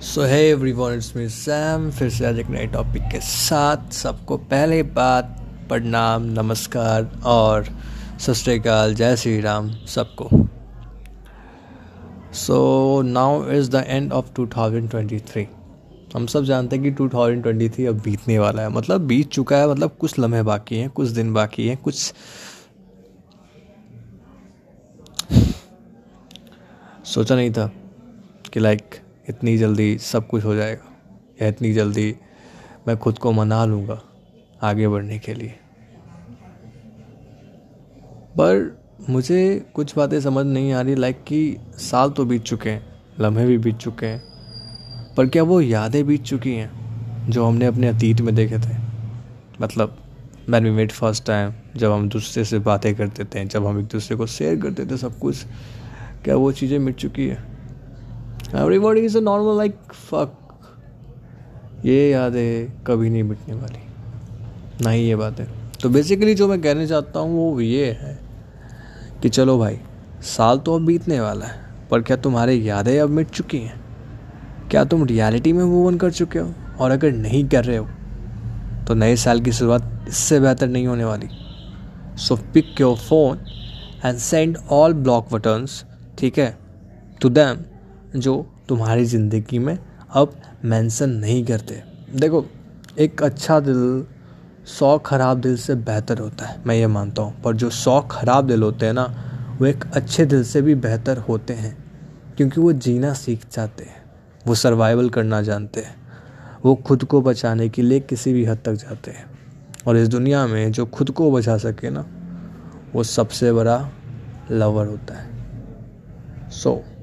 सो है everyone it's me Sam फिर से आज एक नए टॉपिक के साथ सबको पहले बात, प्रणाम, नमस्कार और सत जय श्री राम सबको। So now is the end of 2023 हम सब जानते हैं कि 2023 अब बीतने वाला है। मतलब बीत चुका है मतलब कुछ लम्हे बाकी हैं, कुछ दिन बाकी हैं, कुछ सोचा नहीं था कि लाइक इतनी जल्दी सब कुछ हो जाएगा। या इतनी जल्दी मैं खुद को मना लूँगा आगे बढ़ने के लिए। पर मुझे कुछ बातें समझ नहीं आ रही लाइक कि साल तो बीत चुके हैं, लम्हे भी बीत चुके हैं, पर क्या वो यादें बीत चुकी हैं जो हमने अपने अतीत में देखे थे? मतलब man we met first time जब हम दूसरे से बातें करते थे, जब हम एक दूसरे को शेयर करते थे सब कुछ, क्या वो चीज़ें मिट चुकी है? Everybody is a normal like fuck ये यादें कभी नहीं मिटने वाली। ना ही ये बात। है तो बेसिकली जो मैं कहना चाहता हूँ, वो ये है कि चलो भाई, साल तो अब बीतने वाला है, पर क्या तुम्हारे यादें अब मिट चुकी हैं? क्या तुम रियलिटी में मूव ऑन कर चुके हो? और अगर नहीं कर रहे हो तो नए साल की शुरुआत इससे बेहतर नहीं होने वाली। So pick your phone and send all block buttons ठीक है? टू दैम जो तुम्हारी ज़िंदगी में अब मेंशन नहीं करते। देखो एक अच्छा दिल सौ ख़राब दिल से बेहतर होता है मैं ये मानता हूँ। पर जो सौ ख़राब दिल होते हैं ना वो एक अच्छे दिल से भी बेहतर होते हैं क्योंकि वो जीना सीख जाते हैं वो सर्वाइवल करना जानते हैं वो खुद को बचाने के लिए किसी भी हद तक जाते हैं। और इस दुनिया में जो खुद को बचा सके ना वो सबसे बड़ा लवर होता है। सो so,